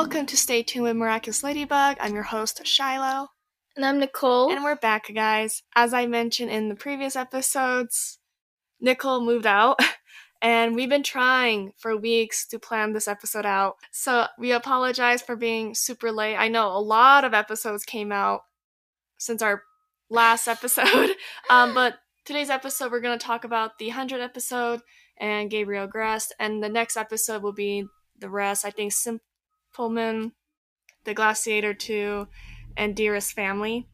Welcome to Stay Tuned with Miraculous Ladybug. I'm your host, Shilo. And I'm Nicole. And we're back, guys. As I mentioned in the previous episodes, Nicole moved out, and we've been trying for weeks to plan this episode out. So we apologize for being super late. I know a lot of episodes came out since our last episode, um, but today's episode we're going to talk about the 100 episode and Gabriel Agreste, and the next episode will be the rest. I think Simpleman, The Glaciator 2, and Dearest Family.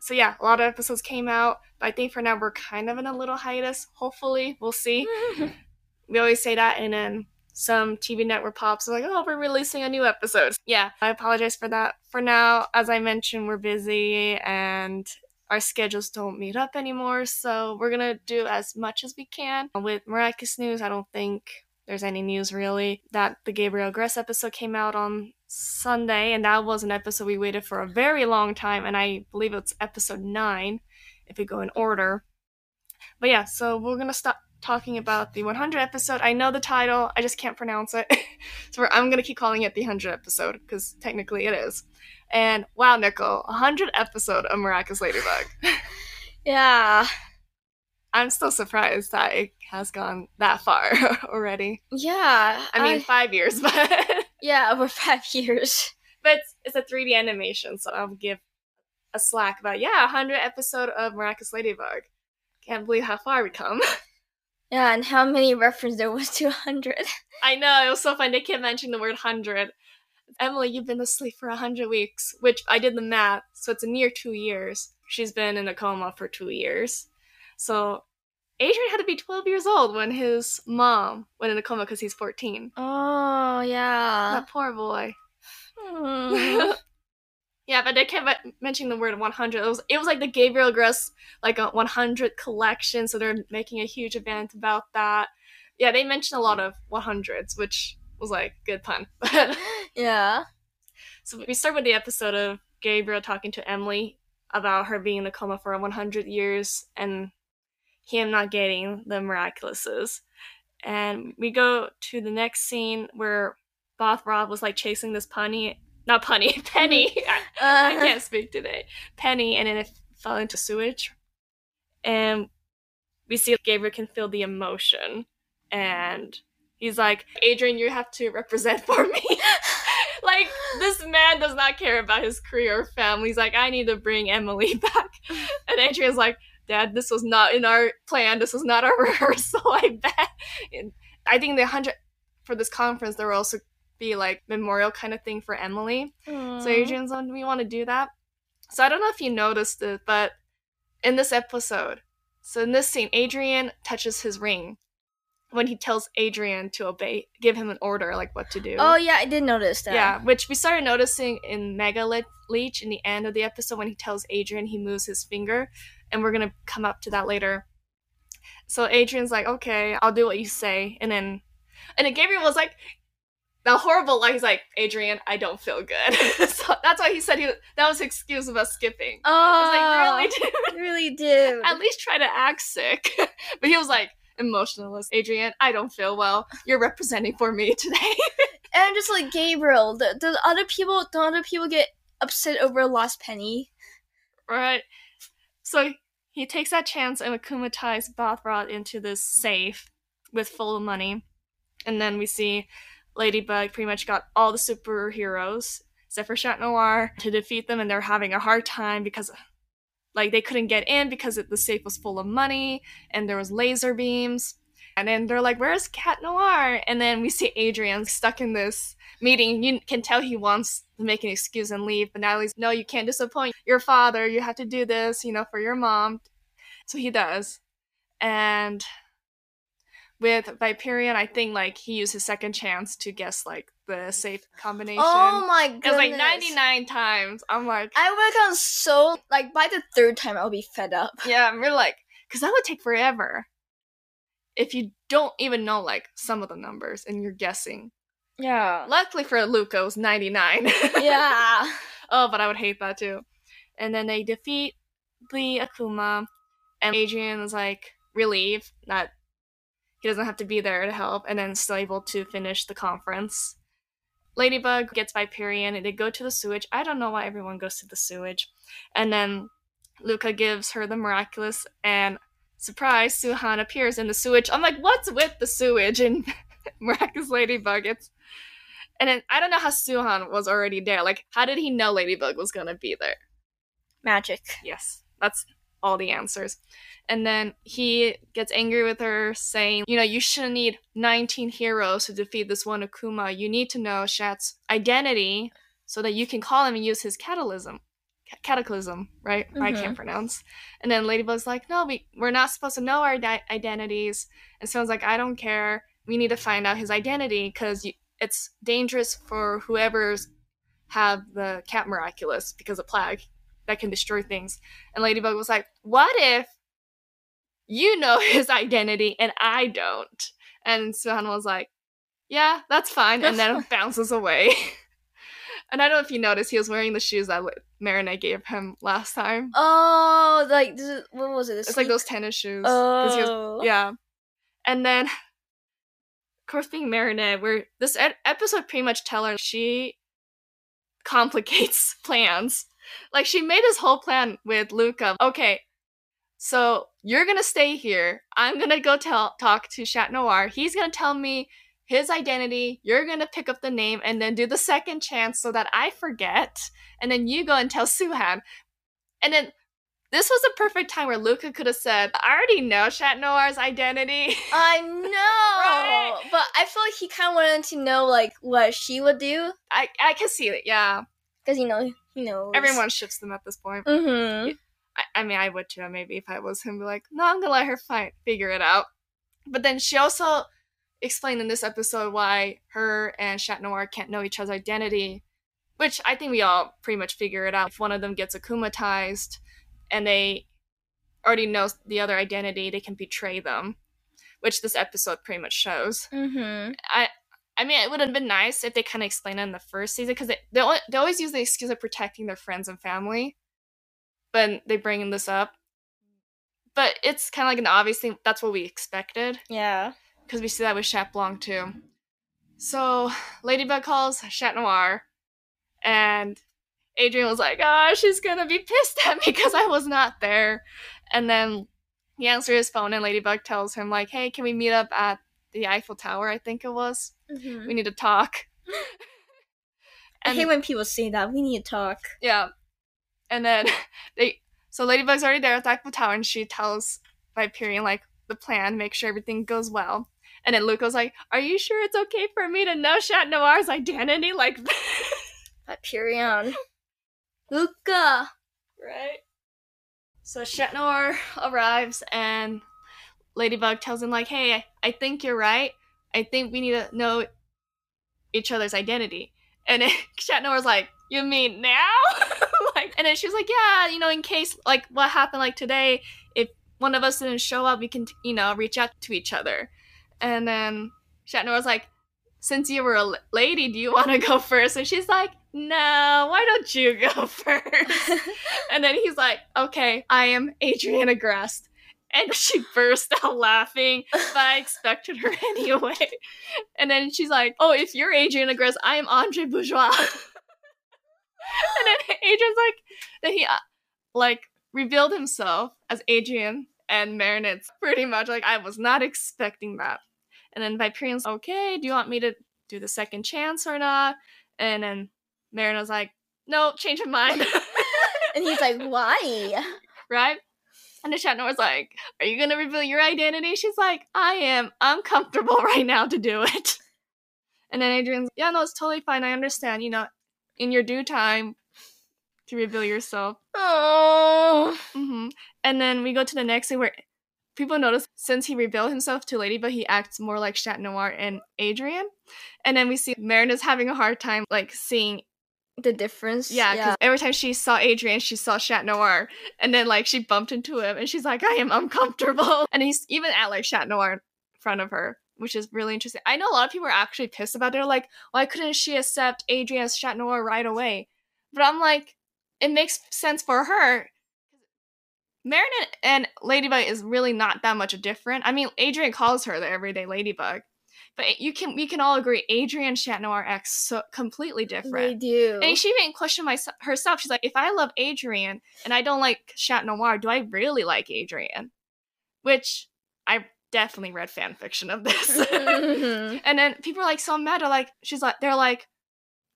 So yeah, a lot of episodes came out, but I think for now we're kind of in a little hiatus. Hopefully, we'll see. we always say that, and then some TV network pops like, "Oh, we're releasing a new episode." Yeah, I apologize for that. For now, as I mentioned, we're busy and our schedules don't meet up anymore, so we're gonna do as much as we can. With Miraculous News, I don't think there's any news really. That the Gabriel Agreste episode came out on Sunday, and that was an episode we waited for a very long time, and I believe it's episode 9 if we go in order. But yeah, so we're gonna stop talking about the 100 episode. I know the title, I just can't pronounce it. so I'm gonna keep calling it the 100 episode, because technically it is. And wow, Nicole, 100 episode of Miraculous Ladybug. yeah. I'm still surprised that it has gone that far already. Yeah. I mean, five years, but. yeah, over five years. But it's, it's a 3D animation, so I'll give a slack about, yeah, 100 episode of Miraculous Ladybug. Can't believe how far we come. Yeah, and how many references there was to 100. I know, it was so fun. They kept mentioning the word 100. Emily, you've been asleep for 100 weeks, which I did the math, so it's a near two years. She's been in a coma for two years. So Adrien had to be 12 years old when his mom went in a coma because he's 14. Oh, yeah. That poor boy. Hmm. yeah, but they kept mentioning the word 100. It was, it was like the Gabriel Gross, like a 100 collection, so they're making a huge event about that. Yeah, they mentioned a lot of 100s, which was like good pun. yeah. So we start with the episode of Gabriel talking to Emily about her being in a coma for 100 years and him not getting the miraculouses. And we go to the next scene where Bob Roth was like chasing this punny, not punny, Penny. I, uh. I can't speak today. Penny, and then it fell into sewage. And we see Gabriel can feel the emotion. And he's like, Adrian, you have to represent for me. like, this man does not care about his career or family. He's like, I need to bring Emily back. And Adrian's like, Dad, this was not in our plan. This was not our rehearsal. I bet. And I think the hundred for this conference there will also be like memorial kind of thing for Emily. Aww. So Adrian's on. We want to do that. So I don't know if you noticed it, but in this episode, so in this scene, Adrian touches his ring when he tells Adrian to obey, give him an order, like what to do. Oh, yeah, I did notice that. Yeah, which we started noticing in Mega Le- Leech in the end of the episode when he tells Adrian he moves his finger, and we're gonna come up to that later. So Adrian's like, okay, I'll do what you say, and then, and then Gabriel was like, the horrible line. He's like, "Adrian, I don't feel good. so that's why he said he that was excuse of us skipping. Oh, I was like, really, oh, dude? really did. At least try to act sick. but he was like, emotionless. Adrian, I don't feel well. You're representing for me today. and just like Gabriel, the, the other people, the other people get upset over a lost penny. right. So he takes that chance and akumatizes Bob Roth into this safe with full of money. And then we see Ladybug pretty much got all the superheroes, except for Chat Noir, to defeat them, and they're having a hard time because like they couldn't get in because it, the safe was full of money and there was laser beams. And then they're like, "Where's Cat Noir?" And then we see Adrian stuck in this meeting. You can tell he wants to make an excuse and leave, but Natalie's, "No, you can't disappoint your father. You have to do this, you know, for your mom." So he does. And with Viperion, I think like he used his second chance to guess like the safe combination. Oh my it goodness. was like 99 times. I'm like, I would have so like by the third time I'll be fed up. yeah, I'm really like, because that would take forever if you don't even know like some of the numbers and you're guessing. Yeah. Luckily for Luca, it was 99. yeah. oh, but I would hate that too. And then they defeat the Akuma, and Adrien is like relieved that he doesn't have to be there to help, and then still able to finish the conference. Ladybug gets Viperion and they go to the sewage. I don't know why everyone goes to the sewage. And then Luca gives her the miraculous and surprise, Suhan appears in the sewage. I'm like, what's with the sewage and miraculous Ladybug? It's and then I don't know how Suhan was already there. Like, how did he know Ladybug was gonna be there? Magic. Yes, that's all the answers. And then he gets angry with her, saying, You know, you shouldn't need 19 heroes to defeat this one Akuma. You need to know Chat's identity so that you can call him and use his catalysm. Ca- Cataclysm, right? I Mhm. can't pronounce. And then Ladybug's like, No, we, we're not supposed to know our di- identities. And someone's like, I don't care. We need to find out his identity because it's dangerous for whoever's have the cat miraculous because of plague that can destroy things. And Ladybug was like, What if you know his identity and I don't? And Suhan was like, Yeah, that's fine. And then bounces away. and I don't know if you noticed, he was wearing the shoes that Marinette gave him last time. Oh, like this is, what was it? It's like those tennis shoes. he was- Oh, yeah. And then, of course, being Marinette, where this ed- episode pretty much tell her she complicates plans. Like she made this whole plan with Luca. Okay, so you're gonna stay here. I'm gonna go tell talk to Chat Noir. He's gonna tell me his identity. You're gonna pick up the name and then do the second chance so that I forget. And then you go and tell Suhan. And then this was a perfect time where Luca could have said, I already know Chat Noir's identity. I know, but I feel like he kind of wanted to know like what she would do I, I can see it, yeah. Because you know he knows Everyone ships them at this point. Mm-hmm. I, I mean, I would too, maybe if I was him, be like, no, I'm gonna let her figure it out. But then she also explained in this episode why her and Chat Noir can't know each other's identity, which I think we all pretty much figure it out. If one of them gets akumatized and they already know the other identity, they can betray them, which this episode pretty much shows. Mm-hmm. I I mean, it would have been nice if they kind of explained it in the first season because they, they al- they always use the excuse of protecting their friends and family, but they bring this up. But it's kind of like an obvious thing. That's what we expected Yeah. because we see that with Chat Blanc too. So Ladybug calls Chat Noir, and Adrian was like, "Ah, she's gonna be pissed at me because I was not there." And then he answers his phone, and Ladybug tells him like, "Hey, can we meet up at the Eiffel Tower? I think it was." Mm-hmm. we need to talk. I hate when people say that. We need to talk. yeah, and then they so Ladybug's already there at the Eiffel Tower, and she tells Viperion like the plan, make sure everything goes well. And then Luca's like, "Are you sure it's okay for me to know Chat Noir's identity like that?" Viperion. Luca. right? So Chat Noir arrives, and Ladybug tells him like, "Hey, I, I think you're right. I think we need to know each other's identity." And then Chat Noir's like, "You mean now?" like, and then she was like, "Yeah, you know, in case like what happened like today, if one of us didn't show up, we can you know reach out to each other." And then Chat Noir's like, "Since you were a lady, do you want to go first? And she's like, "No, why don't you go first? And then he's like, okay, I am Adrien Agreste. And she burst out laughing, but I expected her anyway. And then she's like, oh, if you're Adrien Agreste, I am Andre Bourgeois. and then Adrian's like, then he, uh, like, revealed himself as Adrian and Marinette's pretty much like, I was not expecting that. And then Viperion's okay, do you want me to do the second chance or not? And then Marinette's like, no, change of mind. and he's like, why? right? And the Chat Noir's like, Are you gonna reveal your identity? She's like, I am. I'm comfortable right now to do it. And then Adrian's, Yeah, no, it's totally fine. I understand. You know, in your due time to reveal yourself. Oh. hmm And then we go to the next scene where people notice since he revealed himself to Ladybug, he acts more like Chat Noir and Adrian. And then we see Marinette's having a hard time like seeing The difference. Yeah, because every time she saw Adrian, she saw Chat Noir, and then like she bumped into him, and she's like, "I am uncomfortable," and he's even at like Chat Noir in front of her, which is really interesting. I know a lot of people are actually pissed about it. They're like, "Why couldn't she accept Adrian as Chat Noir right away?" But I'm like, it makes sense for her. Marinette and Ladybug is really not that much different. I mean, Adrian calls her the everyday Ladybug But you can we can all agree Adrian and Chat Noir act so completely They different. do. And she even questioned my, herself. She's like, if I love Adrian and I don't like Chat Noir, do I really like Adrian? Which I definitely read fan fiction of this. Mhm. and then people are like so mad. They're like, she's like, they're like,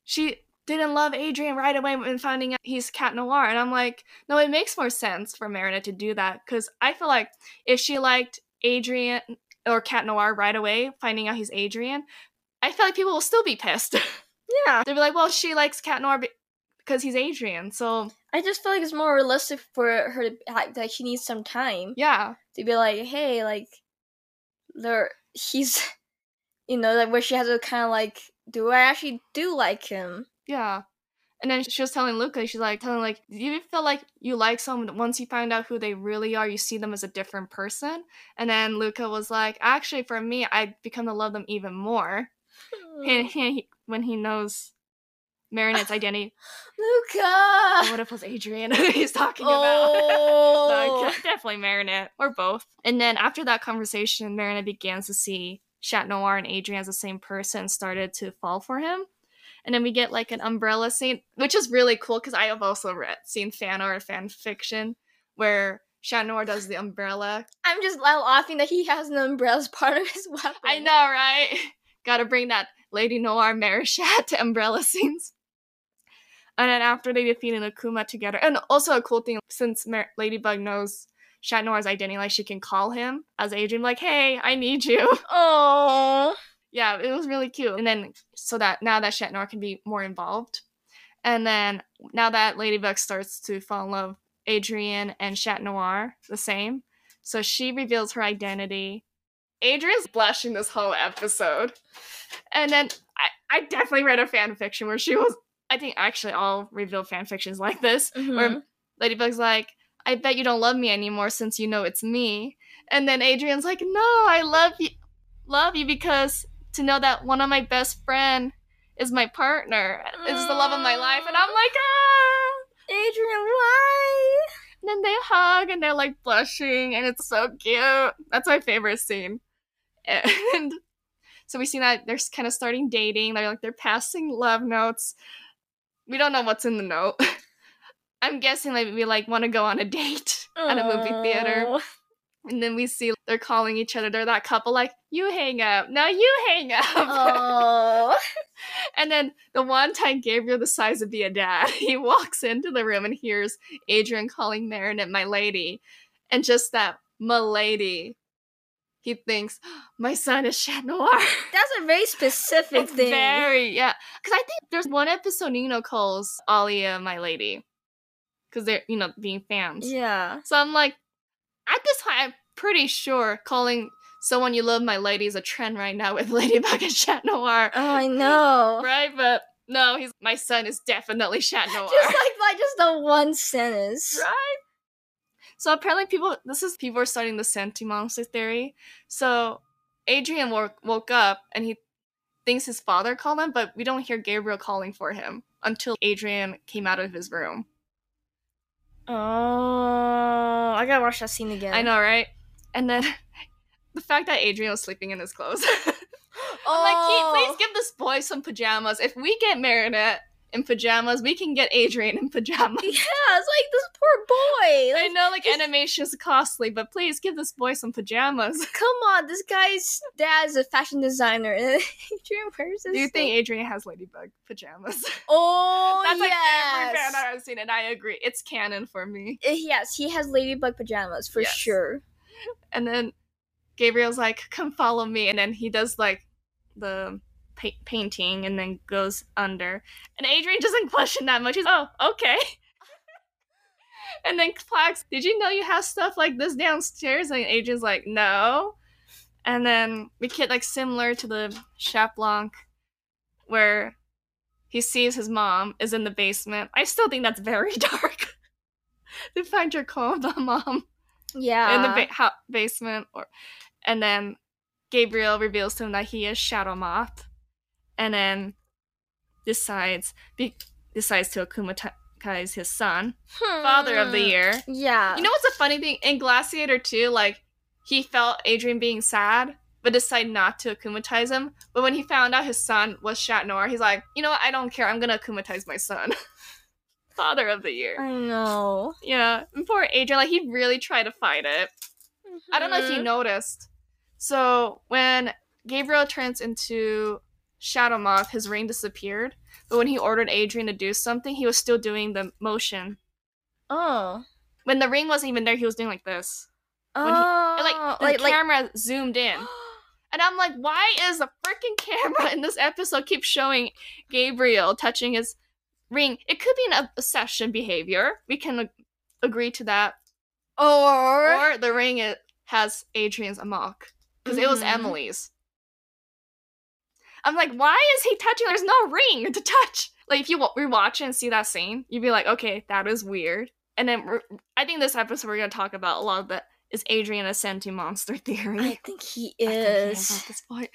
she didn't love Adrian right away when finding out he's Cat Noir. And I'm like, no, it makes more sense for Marinette to do that because I feel like if she liked Adrian or Cat Noir right away, finding out he's Adrian, I feel like people will still be pissed. yeah. They'll be like, well, she likes Cat Noir because he's Adrian. So I just feel like it's more realistic for her to like, she needs some time yeah, to be like, hey, like, there, he's, you know, like where she has to kind of like, do I actually do like him? yeah. And then she was telling Luca, she's like, telling like, do you feel like you like someone once you find out who they really are, you see them as a different person? And then Luca was like, actually, for me, I become to love them even more. And he, when he knows Marinette's identity, Luca. what if it was Adrian he's talking about? Oh. Like, definitely Marinette, or both. And then after that conversation, Marinette begins to see Chat Noir and Adrian as the same person, started to fall for him. And then we get like an umbrella scene, which is really cool because I have also read seen fan art, fan fiction, where Chat Noir does the umbrella. I'm just laughing that he has an umbrella as part of his weapon. I know, right? Gotta bring that Lady Noir Marichat to umbrella scenes. And then after they defeated Akuma together, and also a cool thing, since Mar- Ladybug knows Chat identity, like she can call him as Adrian, like, hey, I need you. Oh. Yeah, it was really cute. And then, so that now that Chat Noir can be more involved. And then, now that Ladybug starts to fall in love, Adrian and Chat Noir, the same. So she reveals her identity. Adrian's blushing this whole episode. And then I, I definitely read a fan fiction where she was I think actually all reveal fan fictions like this, Mhm. where Ladybug's like, I bet you don't love me anymore since you know it's me. And then Adrian's like, No, I love you love you because to know that one of my best friend is my partner is the love of my life. And I'm like, ah Adrian, why? and then they hug and they're like blushing and it's so cute. That's my favorite scene. And so we see that they're kind of starting dating. They're like they're passing love notes. We don't know what's in the note. I'm guessing like we like want to go on a date at a movie theater. And then we see they're calling each other. They're that couple like, you hang up. Now you hang up. Oh. And then the one time Gabriel decides to be a dad, he walks into the room and hears Adrian calling Marinette my lady. And just that, my lady, he thinks, my son is Chat Noir. That's a very specific thing. Very, yeah. Because I think there's one episode Nino calls Alya my lady. Because they're, you know, being fans. Yeah. So I'm like, at this time, I'm pretty sure calling someone you love my lady is a trend right now with Ladybug and Chat Noir. Oh, I know. Right? But no, he's my son is definitely Chat Noir. Just like by just the one sentence. right? So apparently people this is people are starting the Senti monster theory. So Adrian woke, woke up and he thinks his father called him, but we don't hear Gabriel calling for him until Adrian came out of his room. Oh, I gotta watch that scene again. I know, right? And then the fact that Adrian was sleeping in his clothes. Oh, I'm like, please oh. give this boy some pajamas. If we get Marinette in pajamas, we can get Adrian in pajamas. Yeah, it's like this poor boy. I Like, know, like, animation is costly, but please give this boy some pajamas. come on, this guy's dad is a fashion designer. and Adrian wears this. Do you think. Adrian has Ladybug pajamas? Oh, That's like yes. every fan I've seen, and I agree. It's canon for me. Uh, Yes, he has ladybug pajamas for Yes. sure. And then Gabriel's like, "Come follow me," and then he does like the pa- painting, and then goes under. And Adrian doesn't question that much. He's oh okay. and then Plagg's, did you know you have stuff like this downstairs? And Adrian's like, no. And then we get like similar to the Blanc, where he sees his mom is in the basement. I still think that's very dark. to find your coma mom Yeah. in the ba- ha- basement or and then Gabriel reveals to him that he is Shadow Moth and then decides be- decides to akumatize his son father of the Hmm. year Yeah. you know what's a funny thing in Glaciator 2 like he felt Adrian being sad but decided not to akumatize him. But when he found out his son was Chat Noir, he's like, you know what? I don't care. I'm gonna akumatize my son. Father of the year. I know. Yeah, and poor Adrian. Like he really tried to fight it. I don't know if you Mhm. noticed. So when Gabriel turns into Shadow Moth, his ring disappeared. But when he ordered Adrian to do something, he was still doing the motion. Oh. When the ring wasn't even there, he was doing like this. Oh. When he- like the like, like camera zoomed in. And I'm like, why is the freaking camera in this episode keep showing Gabriel touching his ring? It could be an obsession behavior. We can ag- agree to that. or, Or the ring it has Adrian's amok. Because it was Mhm. Emily's. I'm like, why is he touching? There's no ring to touch. Like, if you wa- rewatch and see that scene, you'd be like, okay, that is weird. And then I think this episode we're going to talk about a lot of that is Adrian a sentient monster theory. I think he I think he is. at this point.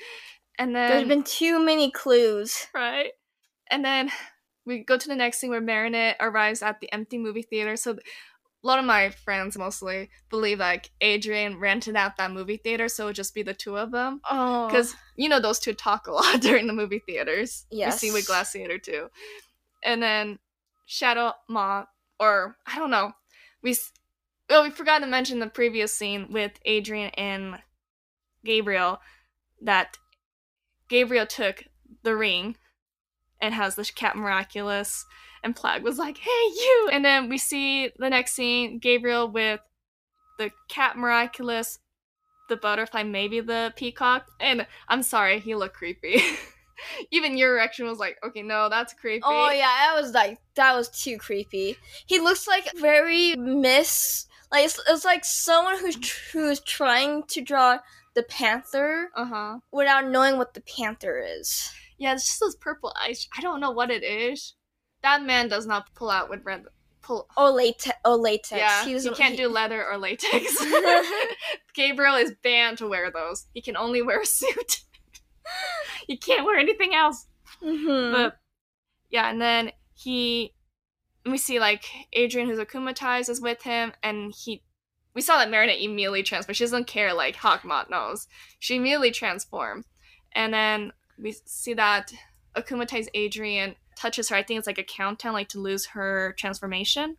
And there's been too many clues. right, and then we go to the next scene where Marinette arrives at the empty movie theater. So a lot of my friends mostly believe like Adrian rented out that movie theater, so it would just be the two of them. Oh. Because you know those two talk a lot during the movie theaters. Yes. We see with Glaciator 2. And then Shadow Moth, or I don't know, we oh we forgot to mention the previous scene with Adrian and Gabriel that Gabriel took the ring and has the cat miraculous and Plagg was like, "Hey you!" And then we see the next scene Gabriel with the cat miraculous the butterfly, maybe the peacock. And I'm sorry, he looked creepy. Even your reaction was like, okay, no, that's creepy. Oh yeah, that was like that was too creepy. He looks like very miss. Like it's, it's like someone who's tr- who's trying to draw the panther Uh huh. without knowing what the panther is. Yeah, it's just those purple eyes. I don't know what it is. That man does not pull out with red. Pull. Oh latex. Oh latex. yeah, he, he, can't he- do leather or latex. Gabriel is banned to wear those. He can only wear a suit. he can't wear anything else. Mhm. But yeah, and then he we see like Adrian who's akumatized is with him and he we saw that Marinette immediately transformed. She doesn't care like Hawkmoth knows. She immediately transformed. And then we see that akumatized Adrian touches her. I think it's like a countdown like to lose her transformation.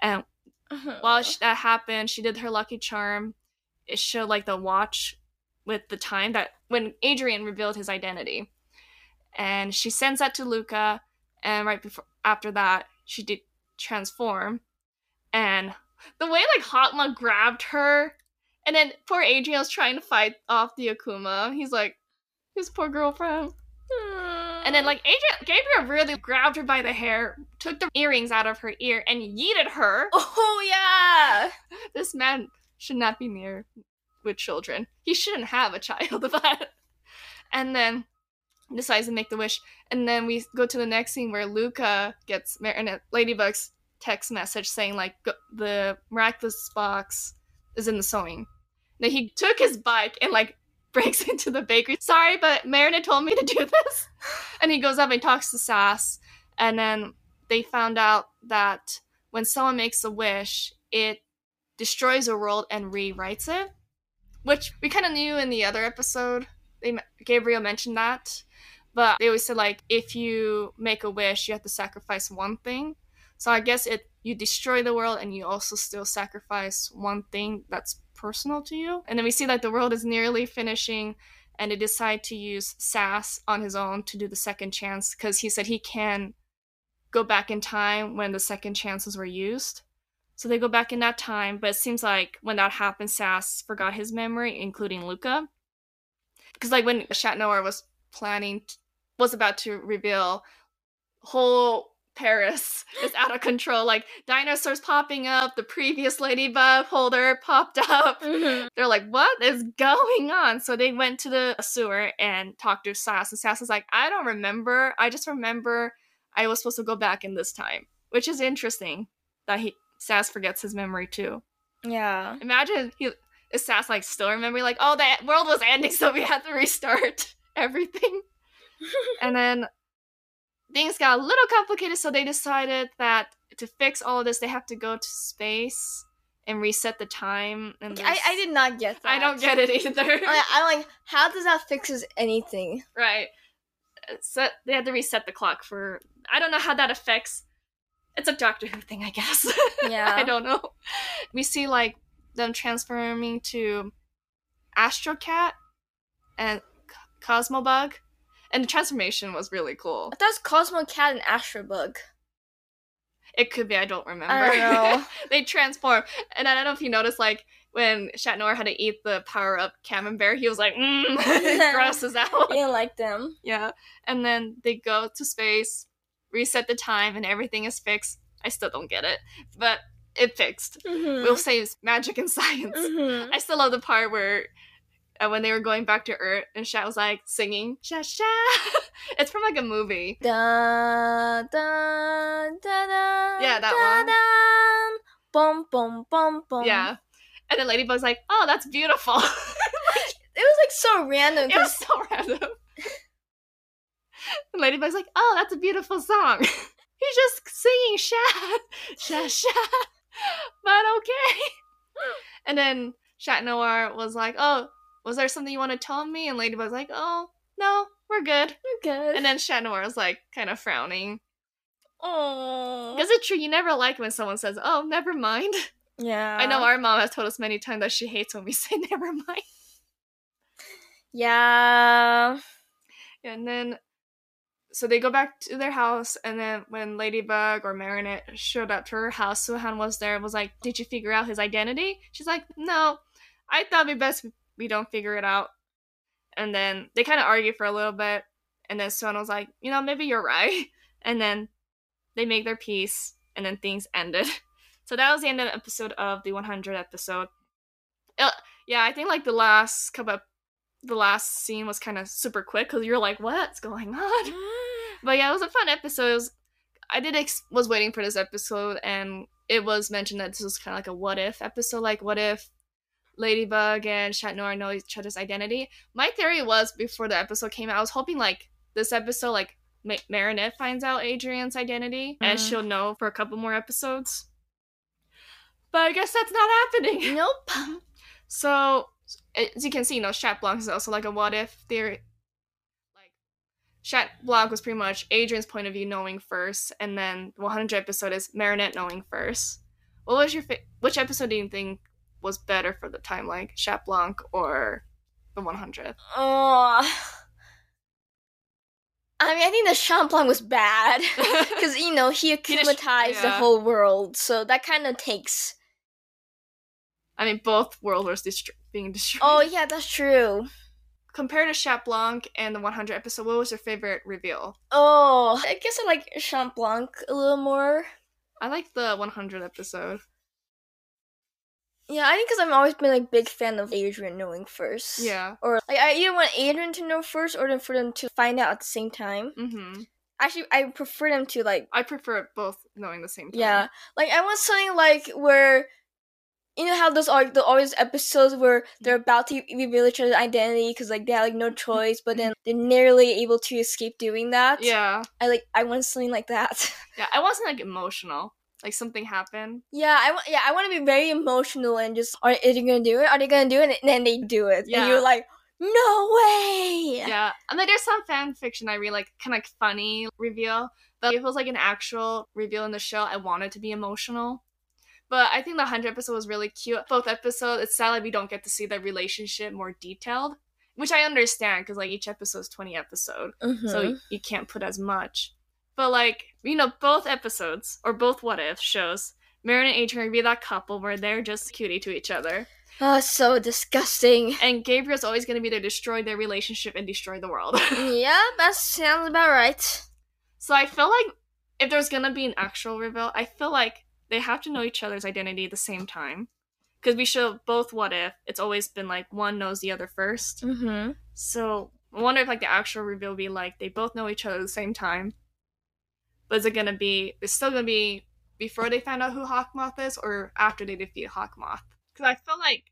And Mhm. while sh- that happened, she did her lucky charm. It showed like the watch with the time that when Adrian revealed his identity, and she sends that to Luca. And right before after that, she did transform, and the way like Hawkmoth grabbed her, and then poor Adrian was trying to fight off the Akuma. He's like, his poor girlfriend. Hmm. And then like Adrian Gabriel really grabbed her by the hair, took the earrings out of her ear, and yeeted her. Oh yeah. This man should not be near with children. He shouldn't have a child of that. And then decides to make the wish. And then we go to the next scene where Luca gets Marinette Ladybug's text message saying like the miraculous box is in the sewing. Then he took his bike and like breaks into the bakery. Sorry, but Marinette told me to do this. And he goes up and talks to Sass. And then they found out that when someone makes a wish, it destroys a world and rewrites it. Which we kind of knew in the other episode. They Gabriel mentioned that, but they always said like if you make a wish, you have to sacrifice one thing. So I guess it you destroy the world and you also still sacrifice one thing that's personal to you. And then we see that the world is nearly finishing and they decide to use Sass on his own to do the second chance because he said he can go back in time when the second chances were used. So they go back in that time, but it seems like when that happened, Sass forgot his memory, including Luca. Because like when Chat Noir was planning, was about to reveal, whole Paris is out of control. Like dinosaurs popping up, the previous Ladybug holder popped up. Mhm. They're like, what is going on? So they went to the sewer and talked to Sass, and Sass is like, I don't remember. I just remember I was supposed to go back in this time, which is interesting that he Sass forgets his memory too. Yeah. Imagine he is Sass like still remembering like, oh, the world was ending, so we had to restart everything. and then things got a little complicated, so they decided that to fix all of this, they have to go to space and reset the time. And I, I did not get that. I don't get it either. I, I'm like, how does that fixes anything? right. So they had to reset the clock for. I don't know how that affects. It's a Doctor Who thing, I guess. Yeah. I don't know. We see like them transforming to Astro Cat and C- Cosmo Bug, and the transformation was really cool. I thought it was Cosmo Cat and Astrobug. It could be, I don't remember. I don't know. they transform, and I don't know if you noticed, like when Chat Noir had to eat the power up Camembert, he was like, mm, it grosses out. Didn't like them. Yeah. And then they go to space, reset the time, and everything is fixed. I still don't get it, but it fixed. Mm-hmm. We'll say it's magic and science. hmm I still love the part where uh, when they were going back to Earth and Chat was like singing Sha Sha. it's from like a movie. Da da da da. Yeah, that da, one. Da, boom, boom, boom, boom. Yeah. And then Ladybug's like, "Oh, that's beautiful." It was like so random. it was so random. And Ladybug's like, "Oh, that's a beautiful song." He's just singing Sha Sha Sha. But okay. And then Chat Noir was like, "Oh, was there something you want to tell me?" And Ladybug's like, "Oh, no, we're good." We're good. And then Chat Noir was like, kind of frowning. oh, Is it true you never like when someone says, "Oh, never mind"? yeah. I know our mom has told us many times that she hates when we say "never mind." Yeah. And then, so they go back to their house, and then when Ladybug or Marinette showed up to her house, Suhan was there. and Was like, "Did you figure out his identity?" She's like, "No, I thought it'd be best we don't figure it out." And then they kind of argue for a little bit, and then was like, "You know, maybe you're right." And then they make their peace, and then things ended. So that was the end of the episode of the 100 episode. Uh, yeah, I think like the last couple of the last scene was kind of super quick because you're like, what's going on? But yeah, it was a fun episode. It was, I did ex- was waiting for this episode, and it was mentioned that this was kind of like a what if episode. Like, what if Ladybug and Chat Noir know each other's identity? My theory was before the episode came out, I was hoping like this episode, like Ma- Marinette finds out Adrian's identity, and Mhm. she'll know for a couple more episodes. But I guess that's not happening. Nope. So, as you can see, you know, Chat Blanc is also like a what if theory. Like, Chat Blanc was pretty much Adrian's point of view knowing first, and then 100 episode is Marinette knowing first. What was your fa- which episode do you think was better for the time, like Chat Blanc or the 100? Oh. I mean, I think the Chat Blanc was bad because you know he akumatized the whole world, so that kind of takes. I mean, both worlds were being destroyed. Oh yeah, that's true. Compared to Chat Blanc and the 100 episode, what was your favorite reveal? Oh, I guess I like Chat Blanc a little more. I like the 100 episode. Yeah, I think because I've always been like big fan of Adrian knowing first. Yeah. Or like I either want Adrian to know first, or then for them to find out at the same time. Mm-hmm. Actually, I prefer them to like I prefer both knowing the same time. Yeah, like I want something like where, you know how those are the always episodes where they're about to reveal each other's identity because like they have like no choice, but then they're nearly able to escape doing that. Yeah. I like I want something like that. Yeah. I wasn't like emotional. Like something happened. yeah, I want. Yeah, I want to be very emotional and just are, are they gonna do it? Are they gonna do it? And then they do it, Yeah. and you're like, no way. Yeah. And like there's some fan fiction I read like kind of like funny reveal. But if it was like an actual reveal in the show, I wanted to be emotional. But I think the 100 episode was really cute. Both episodes, it's sad like we don't get to see the relationship more detailed, which I understand because like each episode is 20 episode. Mhm. so you can't put as much. But like, you know, both episodes or both what if shows, Marin and Adrian be that couple where they're just cutie to each other. oh, so disgusting. And Gabriel's always gonna be there to destroy their relationship and destroy the world. yeah, that sounds about right. so I feel like if there's gonna be an actual reveal, I feel like they have to know each other's identity at the same time. Because we show both what if, it's always been like one knows the other first. Mm-hmm. So I wonder if like the actual reveal will be like they both know each other at the same time. But is it gonna be? It's still gonna be before they find out who Hawkmoth is, or after they defeat Hawkmoth? Because I feel like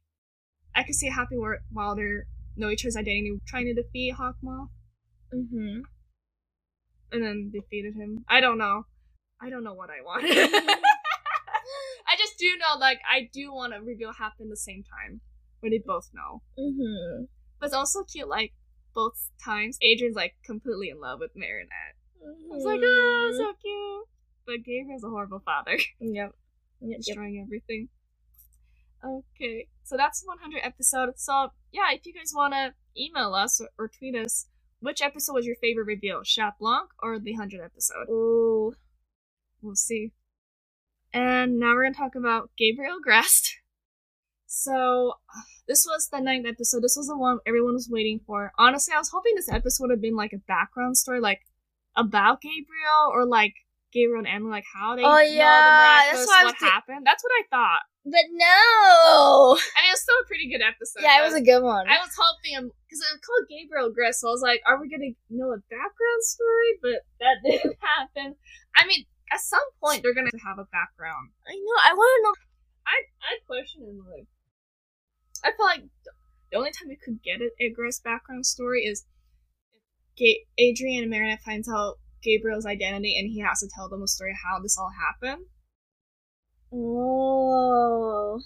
I could see it happening where while they know each other's identity, trying to defeat Hawkmoth, Mm-hmm. and then defeated him. I don't know. I don't know what I want. I just do know, like, I do want a reveal happen at the same time where they both know. Mm-hmm. But it's also cute, like, both times Adrian's like completely in love with Marinette. I was like, oh, so cute. But Gabriel's a horrible father, Yep. Yep. yep. destroying everything. Okay, so that's 100 episode. So yeah, if you guys want to email us or, or tweet us, which episode was your favorite reveal, Chat Blanc or the 100 episode? Ooh. We'll see. And now we're gonna talk about Gabriel Agreste. So this was the ninth episode. This was the one everyone was waiting for. Honestly, I was hoping this episode would have been like a background story, like about Gabriel or like Gabriel and Emily, like how they Oh, yeah, the that's what what thi- happened. That's what I thought. But no. I mean, it was still a pretty good episode. Yeah, it was a good one. I was hoping um, because it was called Gabriel Agreste, so I was like, are we gonna know a background story? But that didn't happen. I mean, at some point they're gonna have a background. I know. I want to know. I I question him like I feel like the only time we could get a, Grist background story is Ga- Adrian and Marinette finds out Gabriel's identity and he has to tell them a story how this all happened. Oh.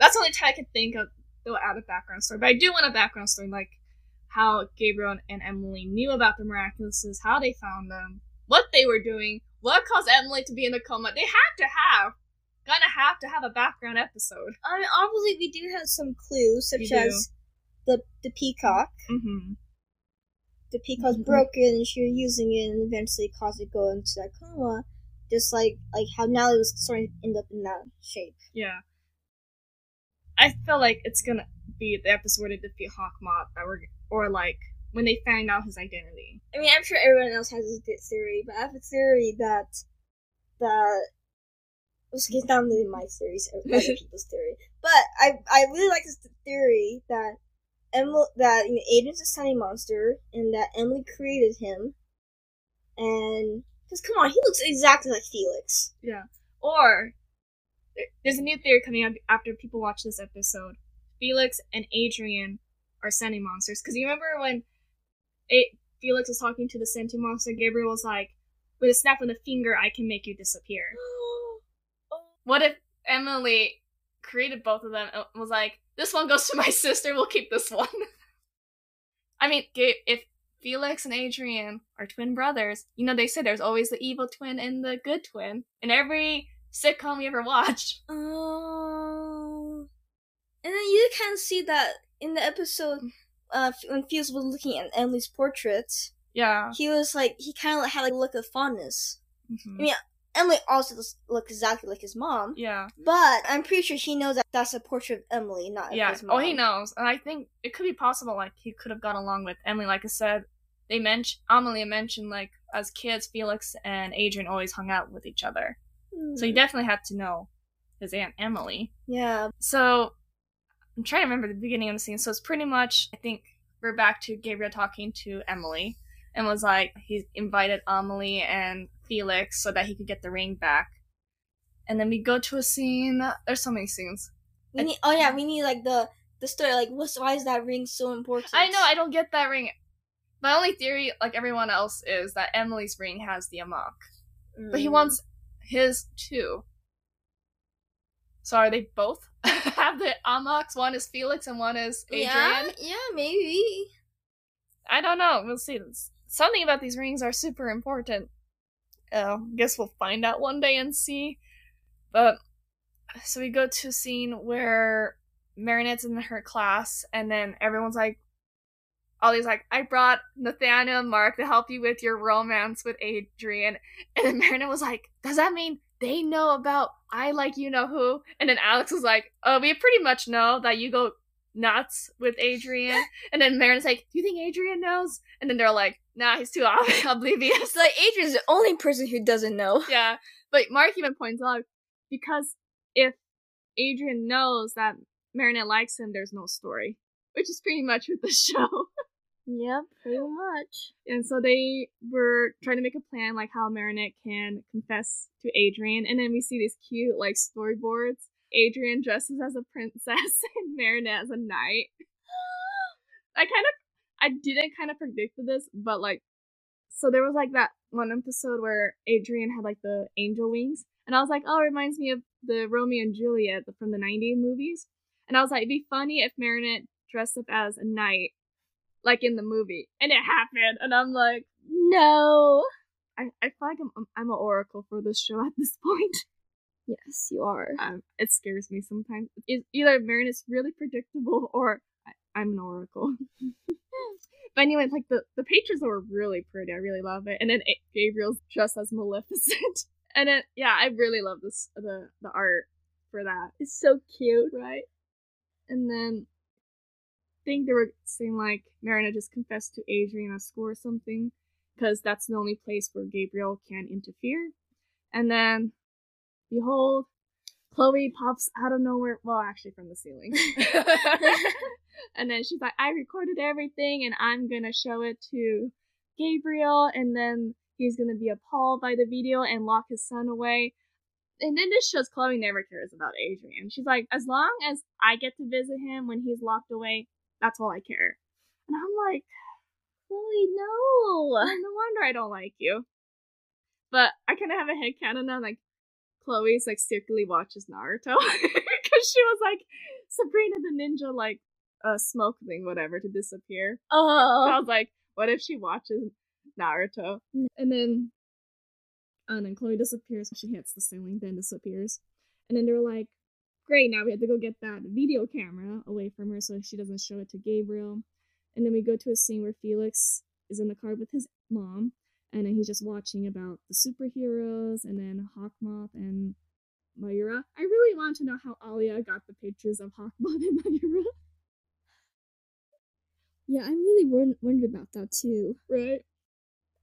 That's the only time I could think of they'll add a background story. But I do want a background story like how Gabriel and Emily knew about the miraculouses, how they found them, what they were doing, what caused Emily to be in a coma. They have to have, gonna have to have a background episode. I mean, obviously, we do have some clues, such as the the peacock. Mm-hmm. The peacock's Mhm. broken, and she was using it, and eventually caused it to go into that coma. Just like like how Natalie was starting to end up in that shape. Yeah. I feel like it's gonna be the episode where they defeat Hawkmoth, that we're, or like when they find out his identity. I mean, I'm sure everyone else has this th- theory, but I have a theory that that it's it's not really my theory, it's other people's theory. But I I really like this theory that Emily that you know, Adrien's a sentimonster and that Emily created him, and because come on, he looks exactly like Felix. Yeah. Or there's a new theory coming up after people watch this episode. Felix and Adrian are sentient monsters. Because you remember when A- Felix was talking to the sentient monster, Gabriel was like, "With a snap of the finger, I can make you disappear." Oh. What if Emily created both of them and was like, this one goes to my sister, we'll keep this one? I mean, if Felix and Adrian are twin brothers, you know, they say there's always the evil twin and the good twin in every sitcom we ever watched. Oh. And then you can see that in the episode uh, when Felix was looking at Emily's portraits. Yeah. He was like, he kind of had like a look of fondness. Mhm. I mean, Emily also looks exactly like his mom, Yeah. but I'm pretty sure he knows that that's a portrait of Emily, not Yeah. his mom. Oh, he knows. And I think it could be possible, like, he could have got along with Emily. Like I said, they mentioned, Amelie mentioned, like, as kids, Felix and Adrian always hung out with each other. So he Hmm. definitely had to know his Aunt Emily. yeah, So I'm trying to remember the beginning of the scene. So it's pretty much I think we're back to Gabriel talking to Emily and was like he invited Amelie and Felix so that he could get the ring back. And then we go to a scene. There's so many scenes. we need. Oh yeah, we need like the the story. Like, what's why is that ring so important? I know I don't get that ring. My only theory, like everyone else, is that Emily's ring has the amok, but he Mm. wants his too. So are they both have the amoks? One is Felix and one is Adrian. Yeah, yeah, maybe. I don't know. We'll see. Something about these rings are super important. Uh, guess we'll find out one day and see. But so we go to a scene where Marinette's in her class, and then everyone's like, Alya's like, I brought Nathaniel and Marc to help you with your romance with Adrian. And then Marinette was like, Does that mean they know about I like you know who? And then Alex was like, Oh, we pretty much know that you go nuts with Adrian. And then Marinette's like, Do you think Adrian knows? And then they're like, Nah, he's too ob- oblivious. Like Adrian's the only person who doesn't know. yeah. But Marc even points out because if Adrian knows that Marinette likes him, there's no story. Which is pretty much with the show. Yep, pretty much. And so they were trying to make a plan, like how Marinette can confess to Adrian. And then we see these cute, like, storyboards. Adrian dresses as a princess and Marinette as a knight. I kind of, I didn't kind of predict this, but like, so there was like that one episode where Adrian had like the angel wings. And I was like, oh, it reminds me of the Romeo and Juliet from the 90s movies. And I was like, it'd be funny if Marinette dressed up as a knight, like in the movie. And it happened. And I'm like, No. I, I feel like I'm, I'm an oracle for this show at this point. Yes, you are. Um, it scares me sometimes. It's either Marinette's really predictable or I, I'm an oracle. but anyway, like the, the pictures were really pretty. I really love it. And then A- Gabriel's dressed as Maleficent. and then, yeah, I really love this the, the art for that. It's so cute. right? And then I think they were saying like Marina just confessed to Adrien at school or something because that's the only place where Gabriel can interfere. And then, behold, Chloe pops out of nowhere. Well, actually, from the ceiling. and then she's like, I recorded everything and I'm gonna show it to Gabriel. And then he's gonna be appalled by the video and lock his son away and then this shows Chloe never cares about Adrien. She's like, as long as I get to visit him when he's locked away, that's all I care. And I'm like, Chloe, no. no wonder I don't like you. But I kind of have a headcanon now, like, Chloe's like secretly watches Naruto. Because she was like, Sabrina the ninja, like, uh, smoke thing, whatever, to disappear. I Oh. was like, what if she watches Naruto? And then, and then Chloe disappears. She hits the ceiling, then disappears. And then they're like, great, now we have to go get that video camera away from her so she doesn't show it to Gabriel. And then we go to a scene where Felix is in the car with his mom, and then he's just watching about the superheroes, and then Hawkmoth and Mayura. I really want to know how Alya got the pictures of Hawkmoth and Mayura. Yeah, I'm really wor- wondering about that too. right?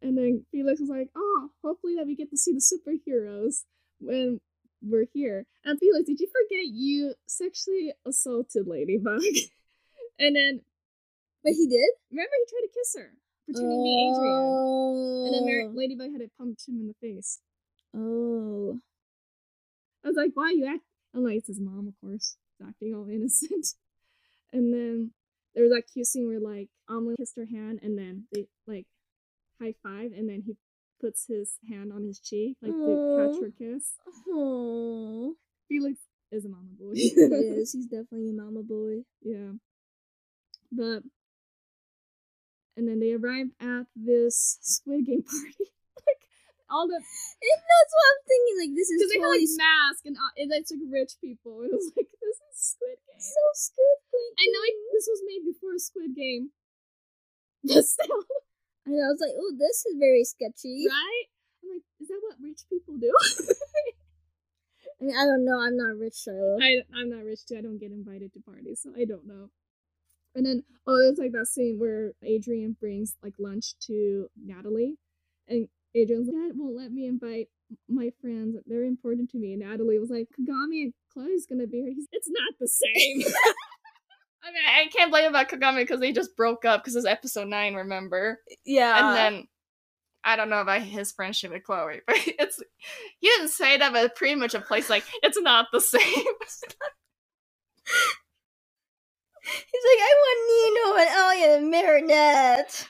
And then Felix was like, "Oh, hopefully that we get to see the superheroes when we're here." And Felix, did you forget you sexually assaulted Ladybug? and then But he did? remember he tried to kiss her, pretending to be Adrien. Oh. And then Mar- oh. Ladybug had to punch him in the face. Oh. I was like, "Why you act?" I'm like, "It's his mom, of course, acting all innocent." and then there was that cute scene where like Amelie kissed her hand, and then they like high five, and then he puts his hand on his cheek, like to catch her kiss. Oh. Felix is a mama boy. he is. He's definitely a mama boy. yeah. But and then they arrive at this Squid Game party. like all the And that's what I'm thinking. Like, this is because they had totally like masks and, uh, and it's like rich people. It was like this is Squid Game. so Squid Game. I know it, this was made before Squid Game. Still, And I was like, oh, this is very sketchy. right? I'm like, is that what rich people do? I mean, I don't know. I'm not rich, Shilo. I, I'm not rich too. I don't get invited to parties, so I don't know. And then, oh, there's like that scene where Adrien brings like lunch to Natalie, and Adrien's like, Dad won't let me invite my friends. They're important to me. And Natalie was like, Kagami and Chloe's gonna be here. He's, it's not the same. I mean, I can't blame about Kagami because they just broke up because it's episode nine, remember? yeah. and then I don't know about his friendship with Chloe, but it's you didn't say that, but pretty much a place like it's not the same. He's like, I want Nino and Elliot and Marinette.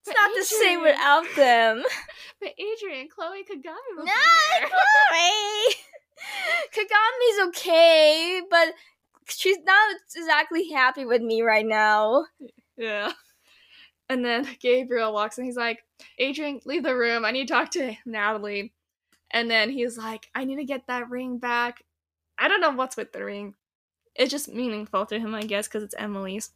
It's But not the same without them. But Adrien, Chloe, Kagami will there. Chloe. Kagami's okay, but she's not exactly happy with me right now. yeah. And then Gabriel walks in. He's like, Adrien, leave the room. I need to talk to Natalie. And then he's like, I need to get that ring back. I don't know what's with the ring. It's just meaningful to him, I guess, because it's Emilie's.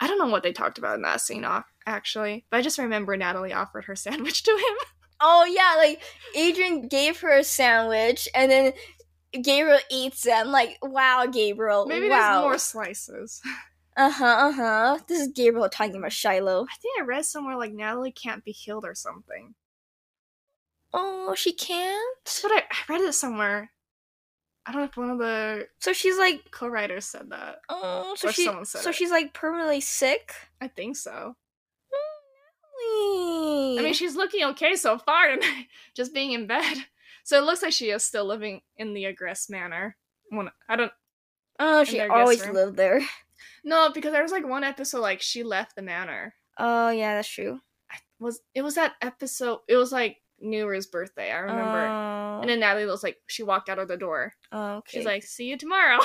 I don't know what they talked about in that scene, ac- actually. But I just remember Natalie offered her sandwich to him. Oh yeah, like Adrien gave her a sandwich and then Gabriel eats them. Like, wow, Gabriel. Maybe wow. there's more slices. Uh huh, uh huh. This is Gabriel talking about Shilo. I think I read somewhere like Natalie can't be healed or something. Oh, she can't? But I, I read it somewhere. I don't know if one of the So she's like, co-writers said that. oh, so Or she, someone said so it. she's like permanently sick. I think so. I I mean, she's looking okay so far, and just being in bed. So it looks like she is still living in the Agreste manor. When I don't oh, she always room. lived there. no, because there was like one episode like she left the manor. Oh yeah, that's true. I was it was that episode? It was like knew his birthday. I remember. Oh, and then Natalie was like, she walked out of the door. oh, okay. She's like, "See you tomorrow."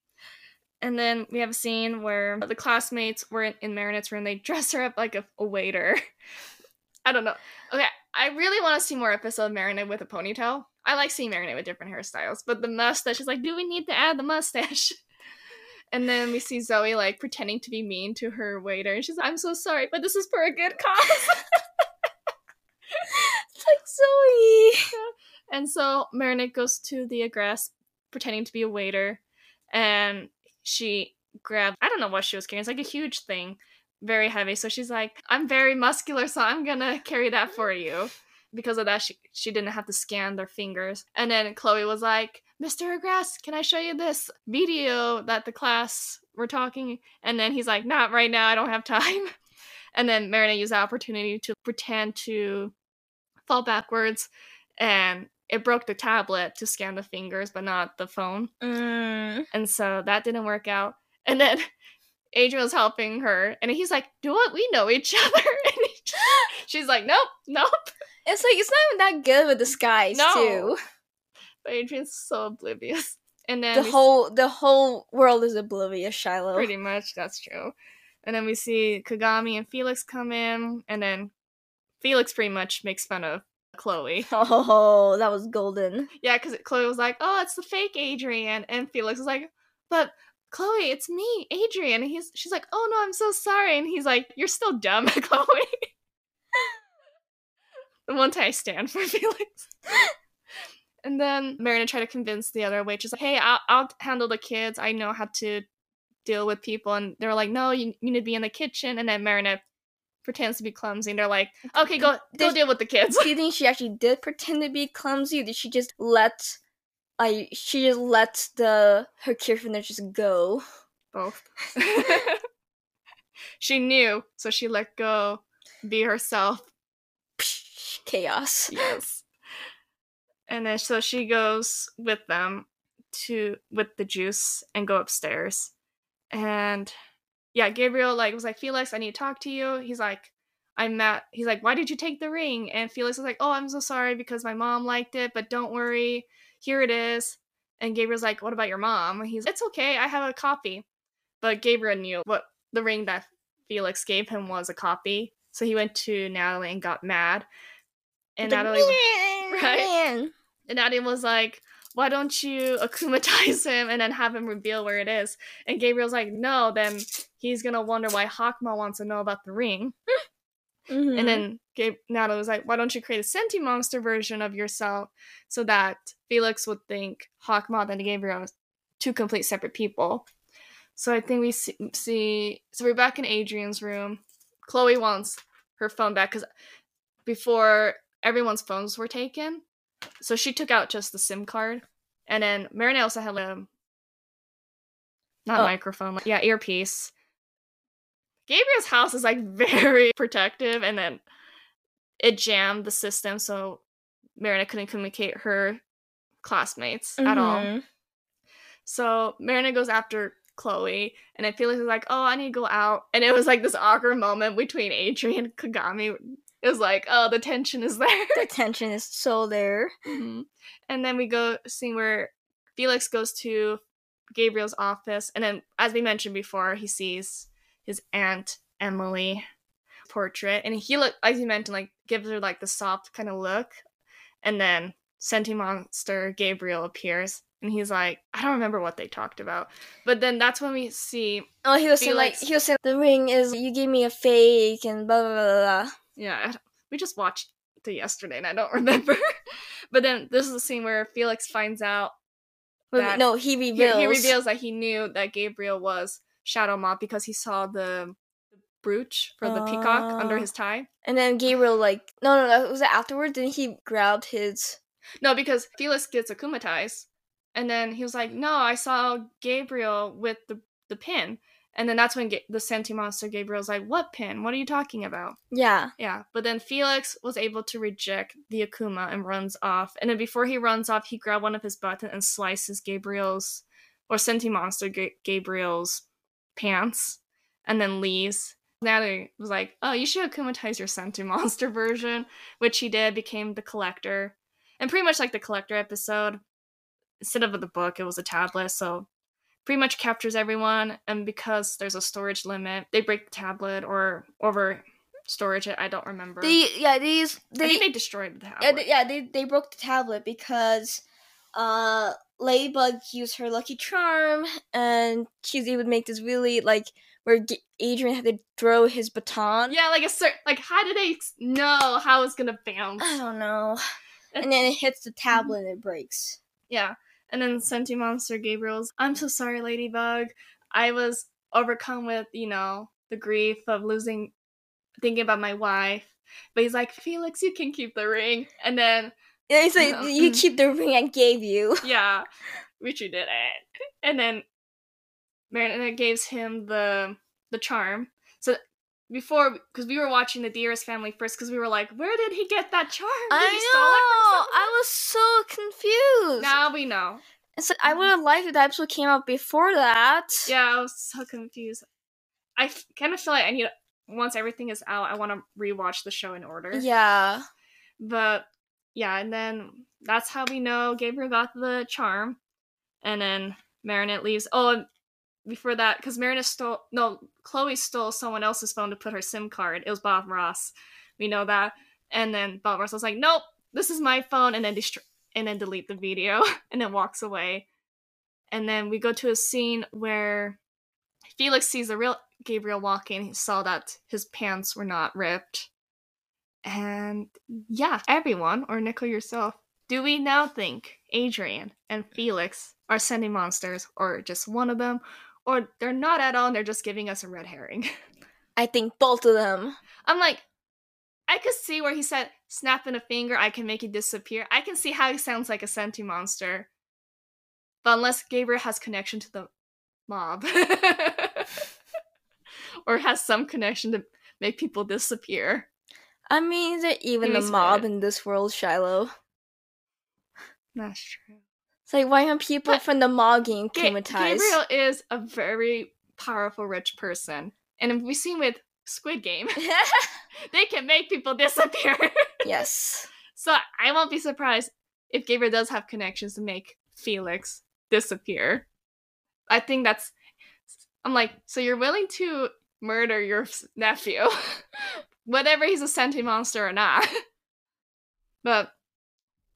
and then we have a scene where the classmates were in, in Marinette's room. They dress her up like a, a waiter. I don't know. Okay, I really want to see more episode of Marinette with a ponytail. I like seeing Marinette with different hairstyles, but the mustache is like, do we need to add the mustache? And then we see Zoe like pretending to be mean to her waiter, and she's like, "I'm so sorry, but this is for a good cause." Like Zoe. And so Marinette goes to the Agreste, pretending to be a waiter, and she grabs I don't know what she was carrying. It's like a huge thing, very heavy. So she's like, I'm very muscular, so I'm gonna carry that for you. Because of that, she she didn't have to scan their fingers. And then Chloe was like, Mr. Agreste, can I show you this video that the class were talking? And then he's like, Not right now, I don't have time. And then Marinette used the opportunity to pretend to fall backwards and it broke the tablet to scan the fingers but not the phone Mm. and so that didn't work out and then adrien was helping her and he's like do what we know each other and just- she's like nope nope It's like it's not even that good with disguise No. too. but adrien's so oblivious and then The whole the whole world is oblivious, Shilo. pretty much that's true and then we see kagami and felix come in and then felix pretty much makes fun of chloe Oh, that was golden. Yeah, because Chloe was like, "Oh, it's the fake Adrien," and Felix was like, "But Chloe, it's me, Adrien." And he's she's like, "Oh no, I'm so sorry," and he's like, "You're still dumb, Chloe." the one time I stand for Felix. and then Marina tried to convince the other waitress, like, "Hey, I'll, I'll handle the kids. I know how to deal with people." And they were like, "No, you, you need to be in the kitchen." And then Marina pretends to be clumsy, and they're like, "Okay, go go Did- deal with the kids." Do you think she actually did pretend to be clumsy, or did she just let I she just let the her carefulness just go? Both. she knew, so she let go, be herself. Psh, Chaos. Yes. And then so she goes with them to with the juice and go upstairs. And yeah, Gabriel like was like, Felix, I need to talk to you. He's like, I'm mad. He's like, why did you take the ring? And Felix was like, oh, I'm so sorry because my mom liked it, but don't worry, here it is. And Gabriel's like, what about your mom? And he's, it's okay, I have a copy. But Gabriel knew what the ring that Felix gave him was a copy. So he went to Natalie and got mad. And The- Natalie Right? and Natalie was like, why don't you akumatize him and then have him reveal where it is? And Gabriel's like, no, then he's gonna wonder why Hawkmoth wants to know about the ring. Mhm. And then Gabe- Natalie was like, why don't you create a sentimonster version of yourself so that Felix would think Hawkmoth and Gabriel are two complete separate people. So I think we see, see so we're back in Adrien's room. Chloe wants her phone back because before everyone's phones were taken, so she took out just the SIM card, and then Marinette also had a not Oh. microphone, like, yeah, earpiece. Gabriel's house is like very protective, and then it jammed the system, so Marinette couldn't communicate her classmates at all. Mhm. So Marinette goes after Chloe, and I feel like it's like, oh, I need to go out. And it was like this awkward moment between Adrien and Kagami. It was like, oh, the tension is there. The tension is so there. Mhm. And then we go see where Felix goes to Gabriel's office, and then, as we mentioned before, he sees his aunt Emilie portrait, and he look as you mentioned, like gives her like the soft kind of look, and then Sentimonster Gabriel appears, and he's like, I don't remember what they talked about, but then that's when we see, Oh, he was saying like he was saying the ring is you gave me a fake and blah blah blah. blah. Yeah, we just watched it yesterday, and I don't remember, but then this is the scene where Felix finds out That- no, he he, reveals. he reveals that he knew that Gabriel was Shadow Moth because he saw the brooch for the peacock under Oh. his tie. And then Gabriel like no no no was it afterwards? Then he grabbed his No, because Felix gets akumatized, and then he was like, "No, I saw Gabriel with the the pin." And then that's when Ga- the sentimonster Gabriel's like, "What pin? What are you talking about?" yeah. Yeah, but then Felix was able to reject the Akuma and runs off. And then before he runs off, he grabbed one of his buttons and slices Gabriel's or Sentimonster Ga- Gabriel's pants, and then leaves. Natalie was like, "Oh, you should akumatize your Sentimonster version," which he did. Became the collector, and pretty much like the collector episode. Instead of the book, it was a tablet, so pretty much captures everyone. And because there's a storage limit, they break the tablet or over storage it. I don't remember. They yeah these I they think they destroyed the tablet. yeah, they, yeah they they broke the tablet because uh Ladybug used her lucky charm and she's able to make this really like where G- Adrien had to throw his baton. Yeah, like a certain like how did they know how it's gonna bounce? I don't know. And then it hits the tablet and it breaks. Yeah. And then sent Sentimonster Gabriel's I'm so sorry, Ladybug. I was overcome with, you know, the grief of losing thinking about my wife. But he's like, Felix, you can keep the ring. And then Yeah, he's like, No. you keep the ring I gave you. yeah, Richie did it. And then Marinette gives him the the charm. So before, because we were watching the Dearest Family first, because we were like, where did he get that charm? Did I know. I was so confused. Now we know. It's like, I would have liked if the episode came out before that. Yeah, I was so confused. I f- kind of feel like I need once everything is out, I want to rewatch the show in order. Yeah. But yeah, and then that's how we know Gabriel got the charm, and then Marinette leaves. Oh, and before that, because Marinette stole no, Chloe stole someone else's phone to put her SIM card. It was Bob Roth. We know that. And then Bob Roth was like, "Nope, this is my phone," and then destro- and then delete the video, and then walks away. And then we go to a scene where Felix sees the real Gabriel walking. He saw that his pants were not ripped. And yeah, everyone, or Nicole yourself, do we now think Adrien and Felix are sending monsters, or just one of them, or they're not at all and they're just giving us a red herring? I think both of them. I'm like, I could see where he said, snapping a finger, I can make it disappear. I can see how he sounds like a sentimonster. But unless Gabriel has connection to the mob, or has some connection to make people disappear. I mean, they're even the mob in this world, Shilo. That's true. It's like, why aren't people But from the mob getting traumatized? Gabriel is a very powerful, rich person. And we've seen with Squid Game, they can make people disappear. yes. so I won't be surprised if Gabriel does have connections to make Felix disappear. I think that's. I'm like, so you're willing to murder your nephew, whether he's a sentient monster or not. but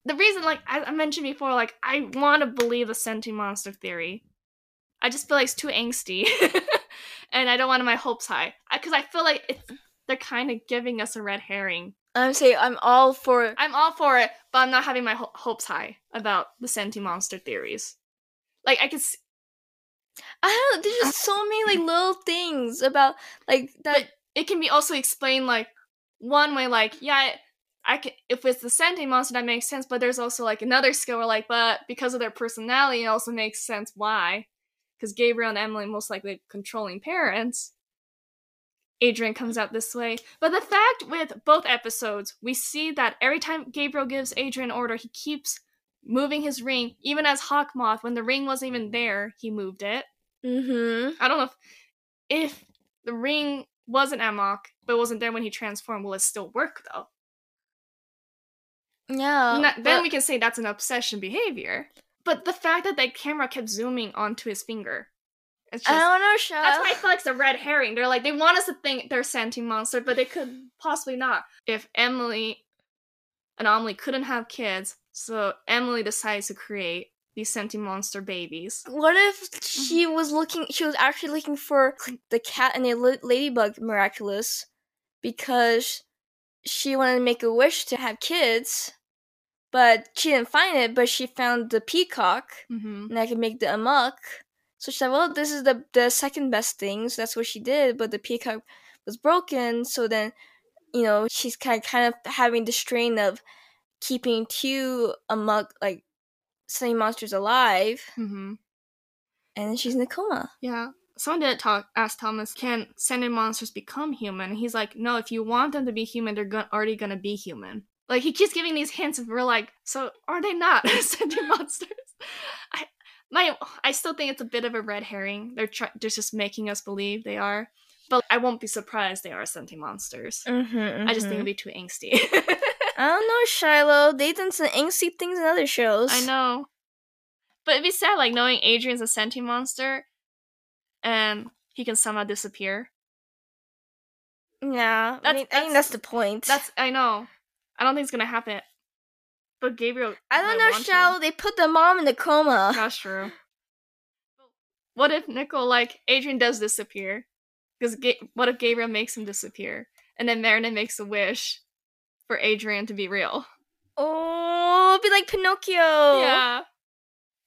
the reason, like I I mentioned before, like I want to believe the sentient monster theory. I just feel like it's too angsty, and I don't want my hopes high because I feel like it's they're kind of giving us a red herring. I'm saying I'm all for. I'm all for it, but I'm not having my ho- hopes high about the sentient monster theories. Like I could, s- I don't. There's just so many like little things about like that. but it can be also explained like one way, like yeah, I can if it's the sentient monster that makes sense, but there's also like another skill where like, but because of their personality, it also makes sense why, because Gabriel and Emilie most likely controlling parents. Adrien comes out this way. But the fact with both episodes, we see that every time Gabriel gives Adrien order, he keeps moving his ring. Even as Hawkmoth, when the ring wasn't even there, he moved it. mm-hmm. I don't know if, if the ring wasn't at Mach, but wasn't there when he transformed, will it still work though? Yeah. Then but- we can say that's an obsession behavior. But the fact that the camera kept zooming onto his finger, it's I just don't know, Sha. That's why I feel like it's a red herring. They're like they want us to think they're sentient monster, but they could possibly not. If Emilie and Amelie couldn't have kids, so Emilie decides to create these sentient monster babies. What if mm-hmm. she was looking? She was actually looking for the cat and the ladybug miraculous because she wanted to make a wish to have kids, but she didn't find it. But she found the peacock, Mm-hmm. and I could make the amok. So she said, "Well, this is the the second best thing." So that's what she did. But the peacock was broken, so then you know she's kind of, kind of having the strain of keeping two amok like sentient monsters alive, Mm-hmm. and then she's in a coma. Yeah. Someone did talk ask Thomas, can sentient monsters become human? He's like, no, if you want them to be human, they're go- already gonna be human. Like he keeps giving these hints, and we're like, so are they not sentient monsters? I my I still think it's a bit of a red herring. They're try- they're just making us believe they are. But I won't be surprised they are sentient monsters. Mm-hmm, I just think it'd be too angsty. I don't know, Shilo. They've done some angsty things in other shows. I know. But it'd be sad, like knowing Adrien's a sentient monster, and he can somehow disappear. Yeah, I, That's- mean, I think that's the point. That's I know. I don't think it's gonna happen. But Gabriel. I don't know. Shilo. They put the mom in the coma. That's true. What if Nicole, like Adrien, does disappear? Because Ga- what if Gabriel makes him disappear, and then Marinette makes a wish for Adrien to be real? Oh, be like Pinocchio. Yeah.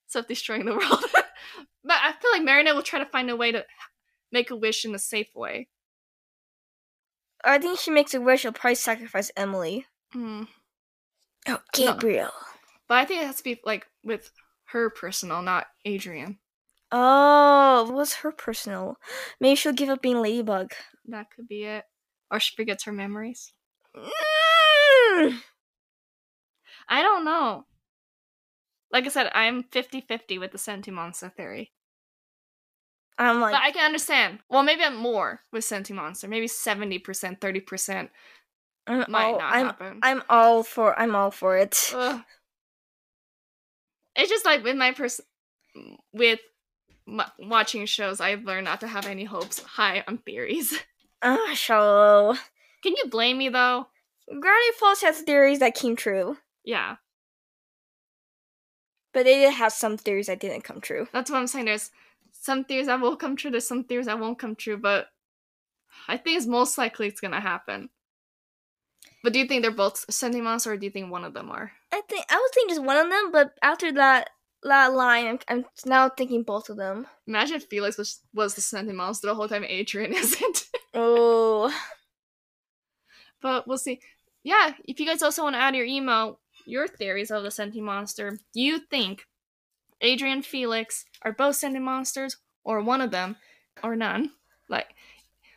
Self destroying the world. but I feel like Marinette will try to find a way to make a wish in a safe way. I think she makes a wish. She'll probably sacrifice Emilie. Mm. Oh, Gabriel. But I think it has to be like with her personal, not Adrien. Oh, what's her personal? Maybe she'll give up being Ladybug. That could be it. Or she forgets her memories. Mm. I don't know. Like I said, I'm 50 50 with the Sentimonster theory. I'm like, But I can understand. Well, maybe I'm more with Sentimonster. Maybe 70%, 30% I'm might all, not I'm, happen. I'm all for, I'm all for it. Ugh. It's just like with my person, with m- watching shows, I've learned not to have any hopes high on theories. Ah, shallow. Can you blame me though? Gravity Falls has theories that came true, Yeah, but they did have some theories that didn't come true. that's what I'm saying. There's some theories that will come true. There's some theories that won't come true, but I think it's most likely it's gonna happen. But do you think they're both Sentimonster, or do you think one of them are? I think I was thinking just one of them, but after that that line, I'm, I'm now thinking both of them. Imagine if Felix was was the Sentimonster the whole time Adrien isn't. Oh, but we'll see. Yeah, if you guys also want to add your email, your theories of the sentient monster, do you think Adrien Felix are both sentient monsters, or one of them, or none? Like,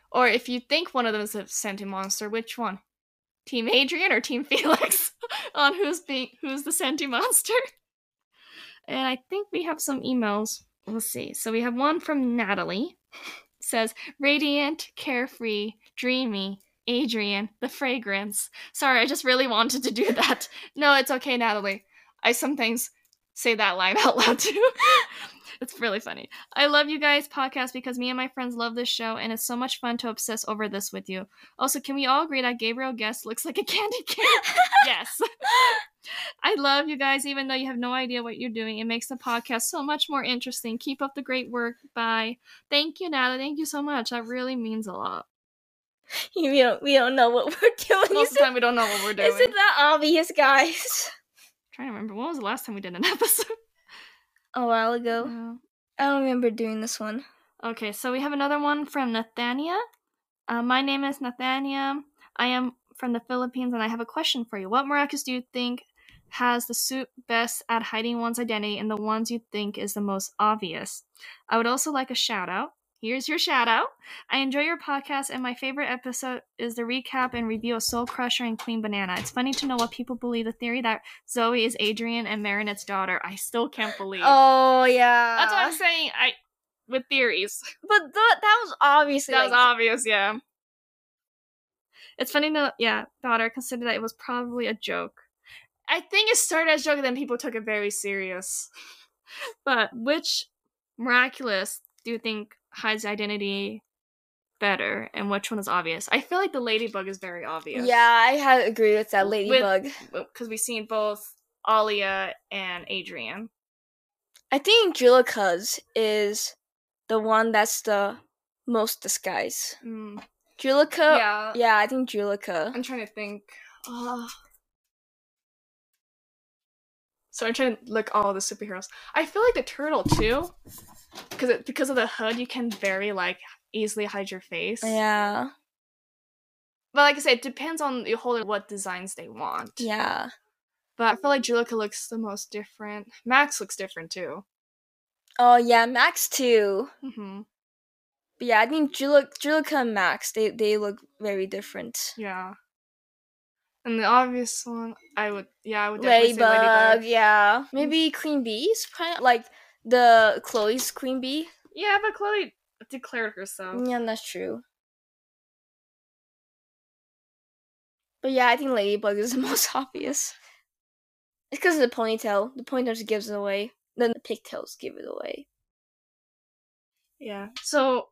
or if you think one of them is a sentient monster, which one? Team Adrien or Team Felix on who's being who's the sentient monster? And I think we have some emails. We'll see. So we have one from Natalie. says radiant, carefree, dreamy, Adrien, the fragrance. Sorry, I just really wanted to do that. No, it's okay, Natalie. I sometimes say that line out loud too. it's really funny. I love you guys' podcast because me and my friends love this show, and it's so much fun to obsess over this with you. Also, can we all agree that Gabriel Guest looks like a candy cane? yes. I love you guys, even though you have no idea what you're doing. It makes the podcast so much more interesting. Keep up the great work. Bye. Thank you, Natalie. Thank you so much. That really means a lot. we don't we don't know what we're doing. Most of the time, we don't know what we're doing. is it that obvious, guys? Trying to remember when was the last time we did an episode. A while ago, I don't remember doing this one. okay, so we have another one from Nathania. Uh, my name is Nathania. I am from the Philippines, and I have a question for you. What miraculous do you think has the suit best at hiding one's identity, and the ones you think is the most obvious? I would also like a shout out. Here's your shout out. I enjoy your podcast, and my favorite episode is the recap and review of Soul Crusher and Queen Banana. It's funny to know what people believe the theory that Zoe is Adrien and Marinette's daughter. I still can't believe. Oh yeah, That's what I'm saying. I with theories. But th- that was obviously That was obvious, yeah. It's funny to yeah, daughter consider that it was probably a joke. I think it started as a joke and then people took it very serious. but which miraculous do you think hides identity better and which one is obvious? I feel like the ladybug is very obvious. Yeah, I had agree with that ladybug. Because we've seen both Alya and Adrien. I think Juleka's is the one that's the most disguise. Mm, Juleka, yeah. yeah, I think Juleka. I'm trying to think. Oh. So I'm trying to look all the superheroes. I feel like the turtle too, because it, because of the hood, you can very like easily hide your face. Yeah, But like I said, it depends on the whole what designs they want. yeah. But I feel like Juleka looks the most different. Max looks different too. Oh yeah, Max too. hmm But yeah, I think Juleka, Juleka and Max they they look very different. Yeah. And the obvious one, I would, yeah, I would definitely say Ladybug, yeah. Maybe Queen Bee's like the Chloe's queen bee. Yeah, but Chloe declared herself. Yeah, that's true. But yeah, I think Ladybug is the most obvious. It's because of the ponytail. The ponytail just gives it away. Then the pigtails give it away. Yeah. So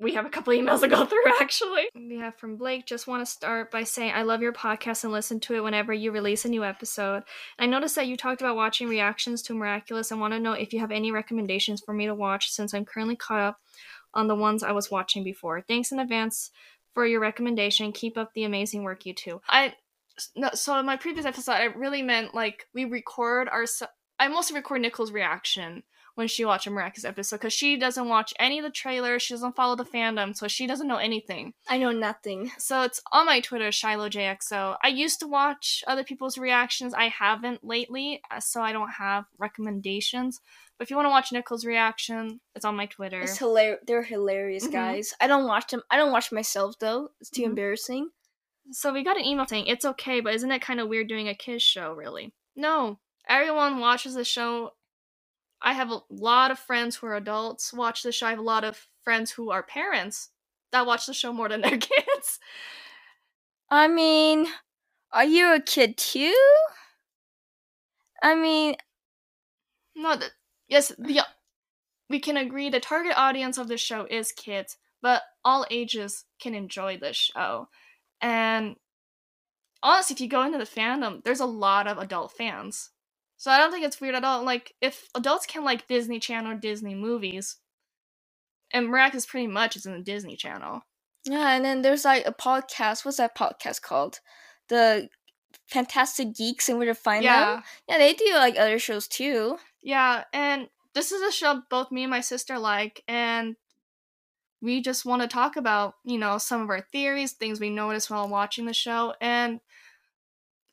we have a couple emails to go through actually. We have from Blake, just want to start by saying I love your podcast and listen to it whenever you release a new episode. I noticed that you talked about watching reactions to Miraculous and want to know if you have any recommendations for me to watch since I'm currently caught up on the ones I was watching before. Thanks in advance for your recommendation. Keep up the amazing work you two. I no, so in my previous episode I really meant like we record our I mostly record Nicole's reaction when she watched a Miraculous episode because she doesn't watch any of the trailers. She doesn't follow the fandom, so she doesn't know anything. I know nothing. So it's on my Twitter, ShiloJXO. I used to watch other people's reactions. I haven't lately, uh, so I don't have recommendations. But if you want to watch Nicole's reaction, it's on my Twitter. It's hilarious. They're hilarious, mm-hmm. guys. I don't watch them. I don't watch myself though. It's too mm-hmm. embarrassing. So we got an email saying it's okay, but isn't it kind of weird doing a kids show? Really? No. Everyone watches the show I have a lot of friends who are adults watch the show. I have a lot of friends who are parents that watch the show more than their kids. I mean, are you a kid too? I mean, no. The, yes, the uh, we can agree the target audience of the show is kids, but all ages can enjoy this show. And honestly, if you go into the fandom, there's a lot of adult fans. So I don't think it's weird at all. Like, if adults can like Disney Channel or Disney movies, and Miraculous pretty much is in the Disney Channel. Yeah, and then there's like a podcast. What's that podcast called? The Fantastic Geeks and Where to Find yeah. Them. Yeah, they do like other shows too. Yeah, and this is a show both me and my sister like, and we just want to talk about, you know, some of our theories, things we noticed while watching the show, and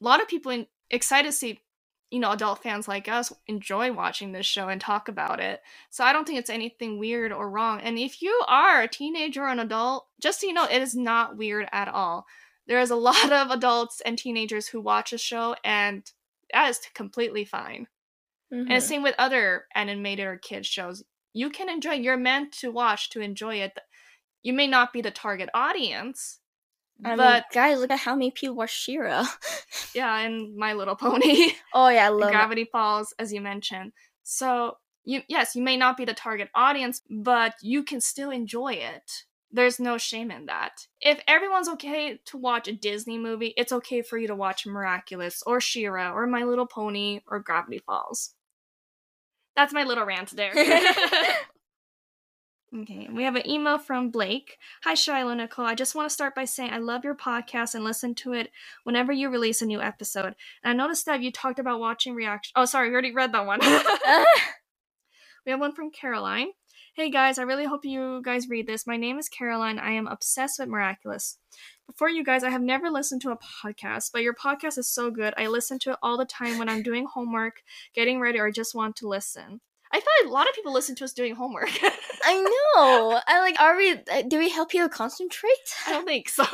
a lot of people in, excited to see you know, adult fans like us enjoy watching this show and talk about it. So I don't think it's anything weird or wrong. And if you are a teenager or an adult, just so you know, it is not weird at all. There is a lot of adults and teenagers who watch a show, and that is completely fine. Mm-hmm. And same with other animated or kids shows. You can enjoy. You're meant to watch to enjoy it. You may not be the target audience, I but mean, guys, look at how many people watch She-Ra. yeah, and My Little Pony. Oh yeah, I love Gravity it. Falls, as you mentioned. So you yes, you may not be the target audience, but you can still enjoy it. There's no shame in that. If everyone's okay to watch a Disney movie, it's okay for you to watch Miraculous or She-Ra or My Little Pony or Gravity Falls. That's my little rant there. Okay, we have an email from Blake. Hi, Shilo Nicole. I just want to start by saying I love your podcast and listen to it whenever you release a new episode. And I noticed that you talked about watching reaction. Oh, sorry, we already read that one. we have one from Caroline. Hey guys, I really hope you guys read this. My name is Caroline. I am obsessed with Miraculous. Before you guys, I have never listened to a podcast, but your podcast is so good. I listen to it all the time when I'm doing homework, getting ready, or just want to listen. I thought a lot of people listen to us doing homework. I know. I like. Are we? Uh, do we help you concentrate? I don't think so.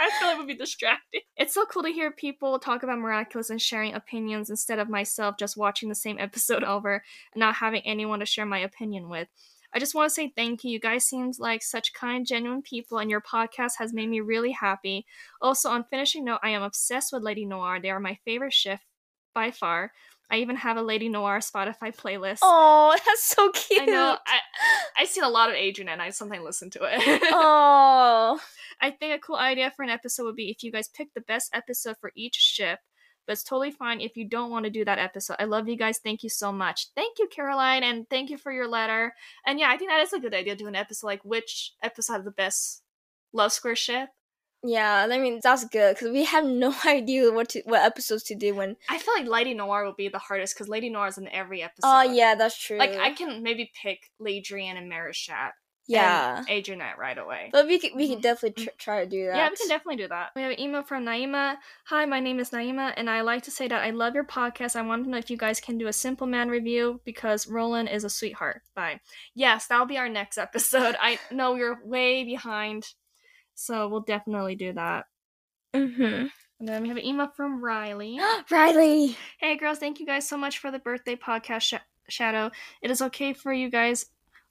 I feel like it would be distracting. It's so cool to hear people talk about Miraculous and sharing opinions instead of myself just watching the same episode over and not having anyone to share my opinion with. I just want to say thank you. You guys seem like such kind, genuine people, and your podcast has made me really happy. Also, on finishing note, I am obsessed with Lady Noir. They are my favorite shift by far. I even have a Lady Noir Spotify playlist. Oh, that's so cute. I know. I I see a lot of Adrien and I sometimes listen to it. oh. I think a cool idea for an episode would be if you guys pick the best episode for each ship. But it's totally fine if you don't want to do that episode. I love you guys. Thank you so much. Thank you, Caroline, and thank you for your letter. And yeah, I think that is a good idea to do an episode like which episode of the best Love Square ship yeah, I mean that's good because we have no idea what to, what episodes to do when. I feel like Lady Noir will be the hardest because Lady Noir is in every episode. Oh yeah, that's true. Like I can maybe pick Ladrien and Marichat. Yeah, Adrienette right away. But we can we can mm-hmm. definitely tr- try to do that. Yeah, we can definitely do that. We have an email from Naima. Hi, my name is Naima, and I like to say that I love your podcast. I want to know if you guys can do a Simple Man review because Roland is a sweetheart. Bye. Yes, that'll be our next episode. I know we're way behind so we'll definitely do that. Mm-hmm. And then we have an email from Riley. Riley! Hey girls, thank you guys so much for the birthday podcast, sh- Shadow. It is okay for you guys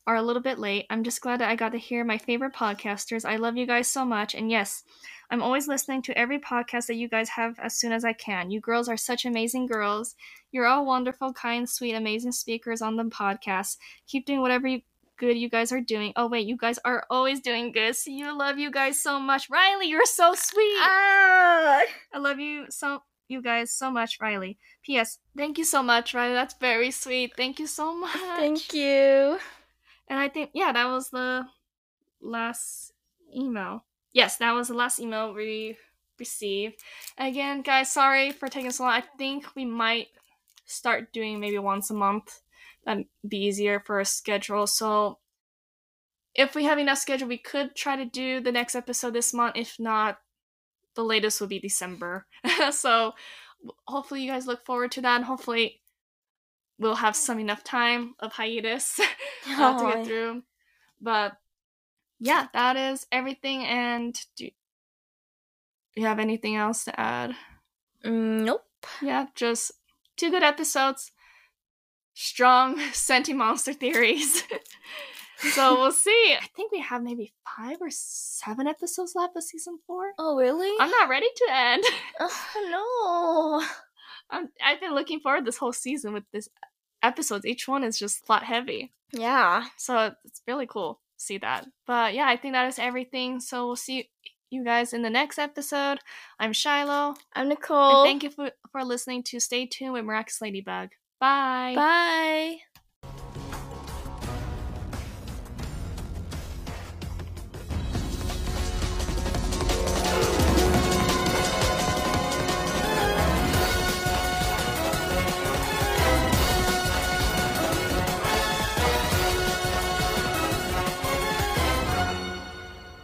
are a little bit late. I'm just glad that I got to hear my favorite podcasters. I love you guys so much. And yes, I'm always listening to every podcast that you guys have as soon as I can. You girls are such amazing girls. You're all wonderful, kind, sweet, amazing speakers on the podcast. Keep doing whatever you good you guys are doing. Oh wait, you guys are always doing good. See you love you guys so much. Riley, you're so sweet. Ah. I love you so you guys so much, Riley. P.S. Thank you so much, Riley. That's very sweet. Thank you so much. Thank you. And I think yeah, that was the last email. Yes, that was the last email we received. Again, guys, sorry for taking so long. I think we might start doing maybe once a month. That'd be easier for a schedule. So if we have enough schedule, we could try to do the next episode this month. If not, the latest will be December. so hopefully you guys look forward to that. And hopefully we'll have some enough time of hiatus uh, to get through. But yeah, that is everything. And do you have anything else to add? Mm, nope. Yeah, just two good episodes, strong sentimonster theories. so we'll see. I think we have maybe five or seven episodes left of season four. Oh, really? I'm not ready to end. oh, no. I'm, I've been looking forward this whole season with this episodes. Each one is just plot heavy. Yeah. So it's really cool to see that. But yeah, I think that is everything. So we'll see you guys in the next episode. I'm Shilo. I'm Nicole. And thank you for, for listening to Stay Tuned with Miraculous Ladybug. Bye. Bye.